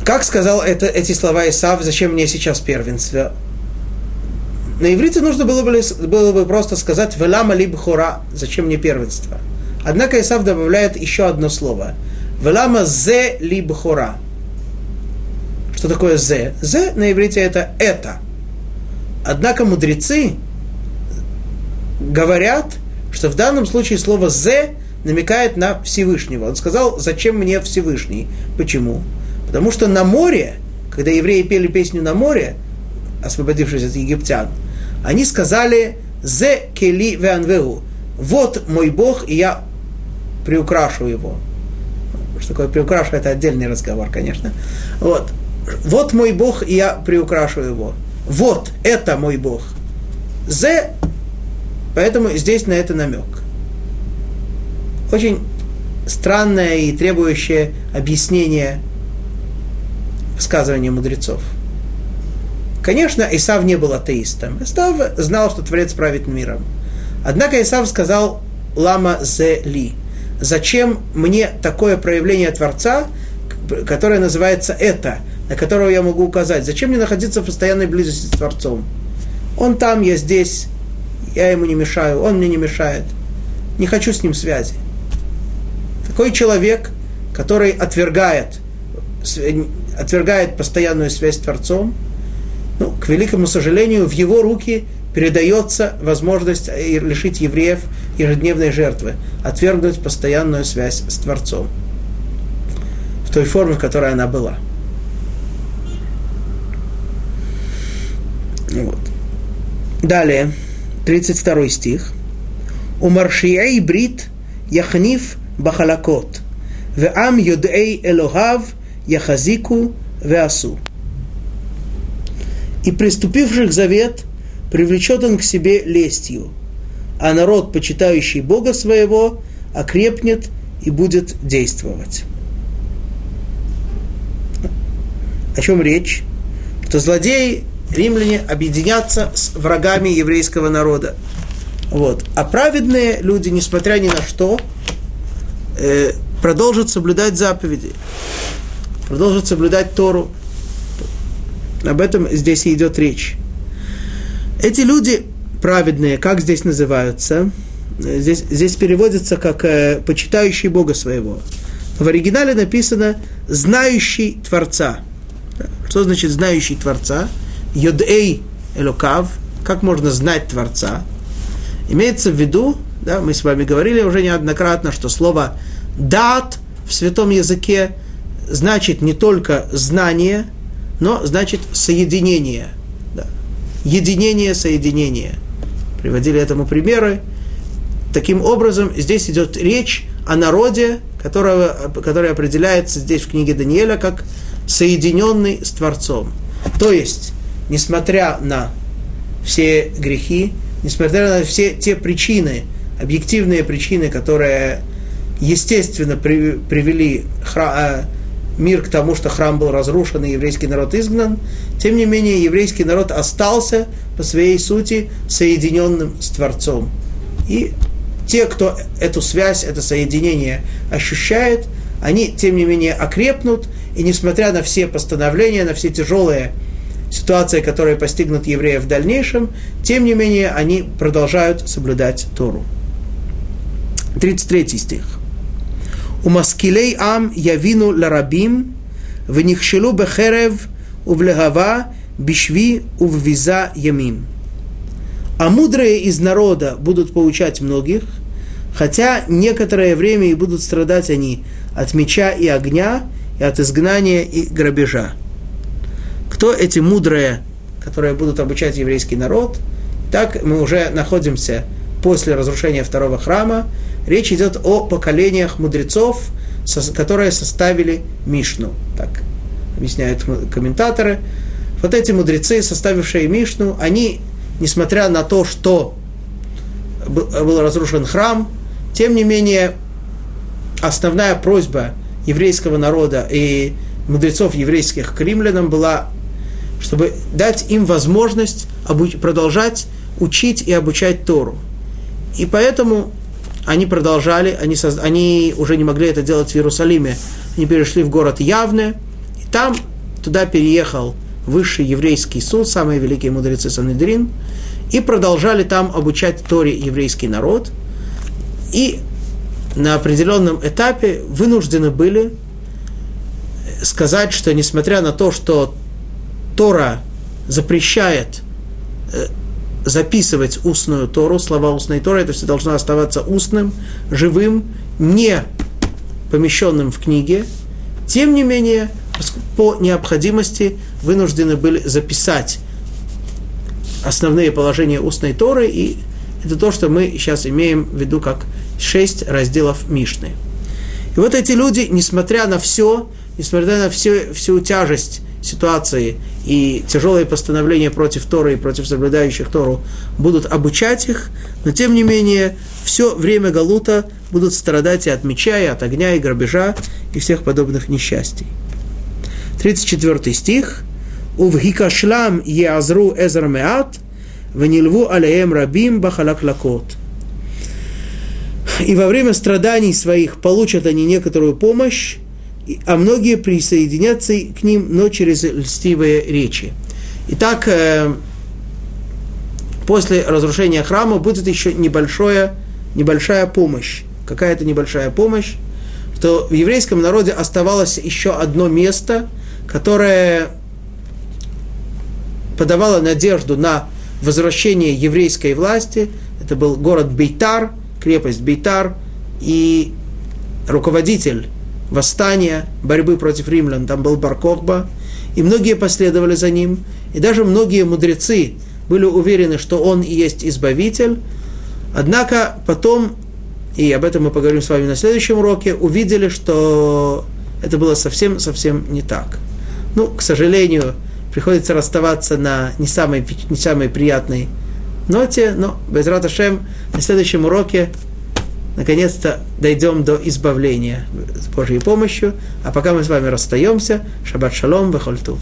Как сказал это, эти слова Исав, зачем мне сейчас первенство? На иврите нужно было бы, было бы просто сказать «велама либо хора», зачем мне первенство? Однако Исав добавляет еще одно слово «велама зе либо хора». Что такое «зе»? «Зе» на иврите это «это». Однако мудрецы говорят, что в данном случае слово «зе» намекает на Всевышнего. Он сказал, зачем мне Всевышний? Почему? Потому что на море, когда евреи пели песню на море, освободившись от египтян, они сказали «Зе кели веанвеу» «Вот мой Бог, и я приукрашу его». Что такое приукрашу, это отдельный разговор, конечно. Вот вот мой Бог, и я приукрашу его. Вот, это мой Бог. Зе, поэтому здесь на это намек. Очень странное и требующее объяснение высказывания мудрецов. Конечно, Исав не был атеистом. Исав знал, что Творец правит миром. Однако Исав сказал «Лама зе ли». Зачем мне такое проявление Творца, которое называется «это», на которого я могу указать. Зачем мне находиться в постоянной близости с Творцом? Он там, я здесь, я ему не мешаю, он мне не мешает. Не хочу с ним связи. Такой человек, который отвергает, отвергает постоянную связь с Творцом, ну, к великому сожалению, в его руки передается возможность лишить евреев ежедневной жертвы, отвергнуть постоянную связь с Творцом в той форме, в которой она была. Вот. Далее, 32 стих. У маршией брит яхнив бахалакот. Веам юдей элохав яхазику веасу. И приступивших завет привлечет он к себе лестью, а народ, почитающий Бога своего, окрепнет и будет действовать. О чем речь? Что злодеи римляне объединятся с врагами еврейского народа. Вот. А праведные люди, несмотря ни на что, э, продолжат соблюдать заповеди, продолжат соблюдать Тору. Об этом здесь и идет речь. Эти люди праведные, как здесь называются? Здесь, здесь переводится как э, почитающий Бога своего. В оригинале написано «знающий Творца». Что значит «знающий Творца»? Йодей Элокав, как можно знать Творца, имеется в виду, да, мы с вами говорили уже неоднократно, что слово «дат» в святом языке значит не только знание, но значит соединение. Да. Единение, соединение. Приводили этому примеры. Таким образом, здесь идет речь о народе, которого, который определяется здесь в книге Даниэля как соединенный с Творцом. То есть, несмотря на все грехи, несмотря на все те причины, объективные причины, которые естественно при, привели хра, э, мир к тому, что храм был разрушен и еврейский народ изгнан, тем не менее еврейский народ остался по своей сути соединенным с Творцом. И те, кто эту связь, это соединение ощущает, они, тем не менее, окрепнут, и несмотря на все постановления, на все тяжелые ситуации, которые постигнут евреев в дальнейшем, тем не менее, они продолжают соблюдать Тору. 33 стих. У маскилей ам явину ларабим, венихшелу бехерев увлегава бишви уввиза ямим а мудрые из народа будут получать многих, хотя некоторое время и будут страдать они от меча и огня, и от изгнания и грабежа. Кто эти мудрые, которые будут обучать еврейский народ? Так мы уже находимся после разрушения второго храма. Речь идет о поколениях мудрецов, которые составили Мишну. Так объясняют комментаторы. Вот эти мудрецы, составившие Мишну, они несмотря на то, что был разрушен храм, тем не менее, основная просьба еврейского народа и мудрецов еврейских к римлянам была, чтобы дать им возможность продолжать учить и обучать Тору. И поэтому они продолжали, они, соз... они уже не могли это делать в Иерусалиме, они перешли в город Явне, и там туда переехал высший еврейский суд, самые великие мудрецы Санедрин, и продолжали там обучать Торе еврейский народ. И на определенном этапе вынуждены были сказать, что несмотря на то, что Тора запрещает э, записывать устную Тору, слова устной Торы, это все должно оставаться устным, живым, не помещенным в книге. Тем не менее, по необходимости вынуждены были записать основные положения устной Торы, и это то, что мы сейчас имеем в виду как шесть разделов Мишны. И вот эти люди, несмотря на все, несмотря на все, всю тяжесть ситуации и тяжелые постановления против Торы и против соблюдающих Тору, будут обучать их, но тем не менее все время Галута будут страдать и от меча, и от огня, и грабежа, и всех подобных несчастий. 34 стих. Увхикашлам еазру эзр меат, ванилву алеем рабим бахалаклакот. И во время страданий своих получат они некоторую помощь, а многие присоединятся к ним, но через льстивые речи. Итак, э, после разрушения храма будет еще небольшое, небольшая помощь. Какая-то небольшая помощь, что в еврейском народе оставалось еще одно место – которая подавала надежду на возвращение еврейской власти. Это был город Бейтар, крепость Бейтар, и руководитель восстания, борьбы против римлян, там был Баркохба, и многие последовали за ним, и даже многие мудрецы были уверены, что он и есть избавитель, однако потом, и об этом мы поговорим с вами на следующем уроке, увидели, что это было совсем-совсем не так. Ну, к сожалению, приходится расставаться на не самой, не самой приятной ноте, но без Раташем на следующем уроке наконец-то дойдем до избавления с Божьей помощью. А пока мы с вами расстаемся, шаббат шалом, вехольтув.